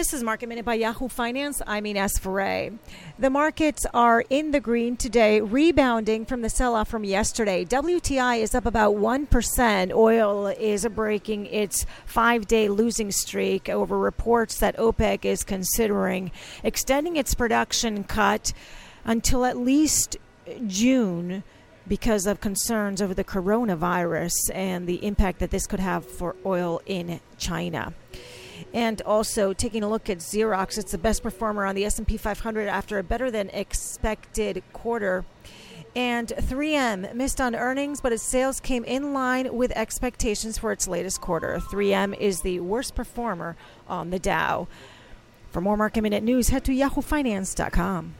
This is Market Minute by Yahoo Finance. I'm Ines Ferre. The markets are in the green today, rebounding from the sell off from yesterday. WTI is up about 1%. Oil is breaking its five day losing streak over reports that OPEC is considering extending its production cut until at least June because of concerns over the coronavirus and the impact that this could have for oil in China and also taking a look at Xerox. It's the best performer on the S&P 500 after a better than expected quarter. And 3M missed on earnings, but its sales came in line with expectations for its latest quarter. 3M is the worst performer on the Dow. For more market minute news, head to yahoofinance.com.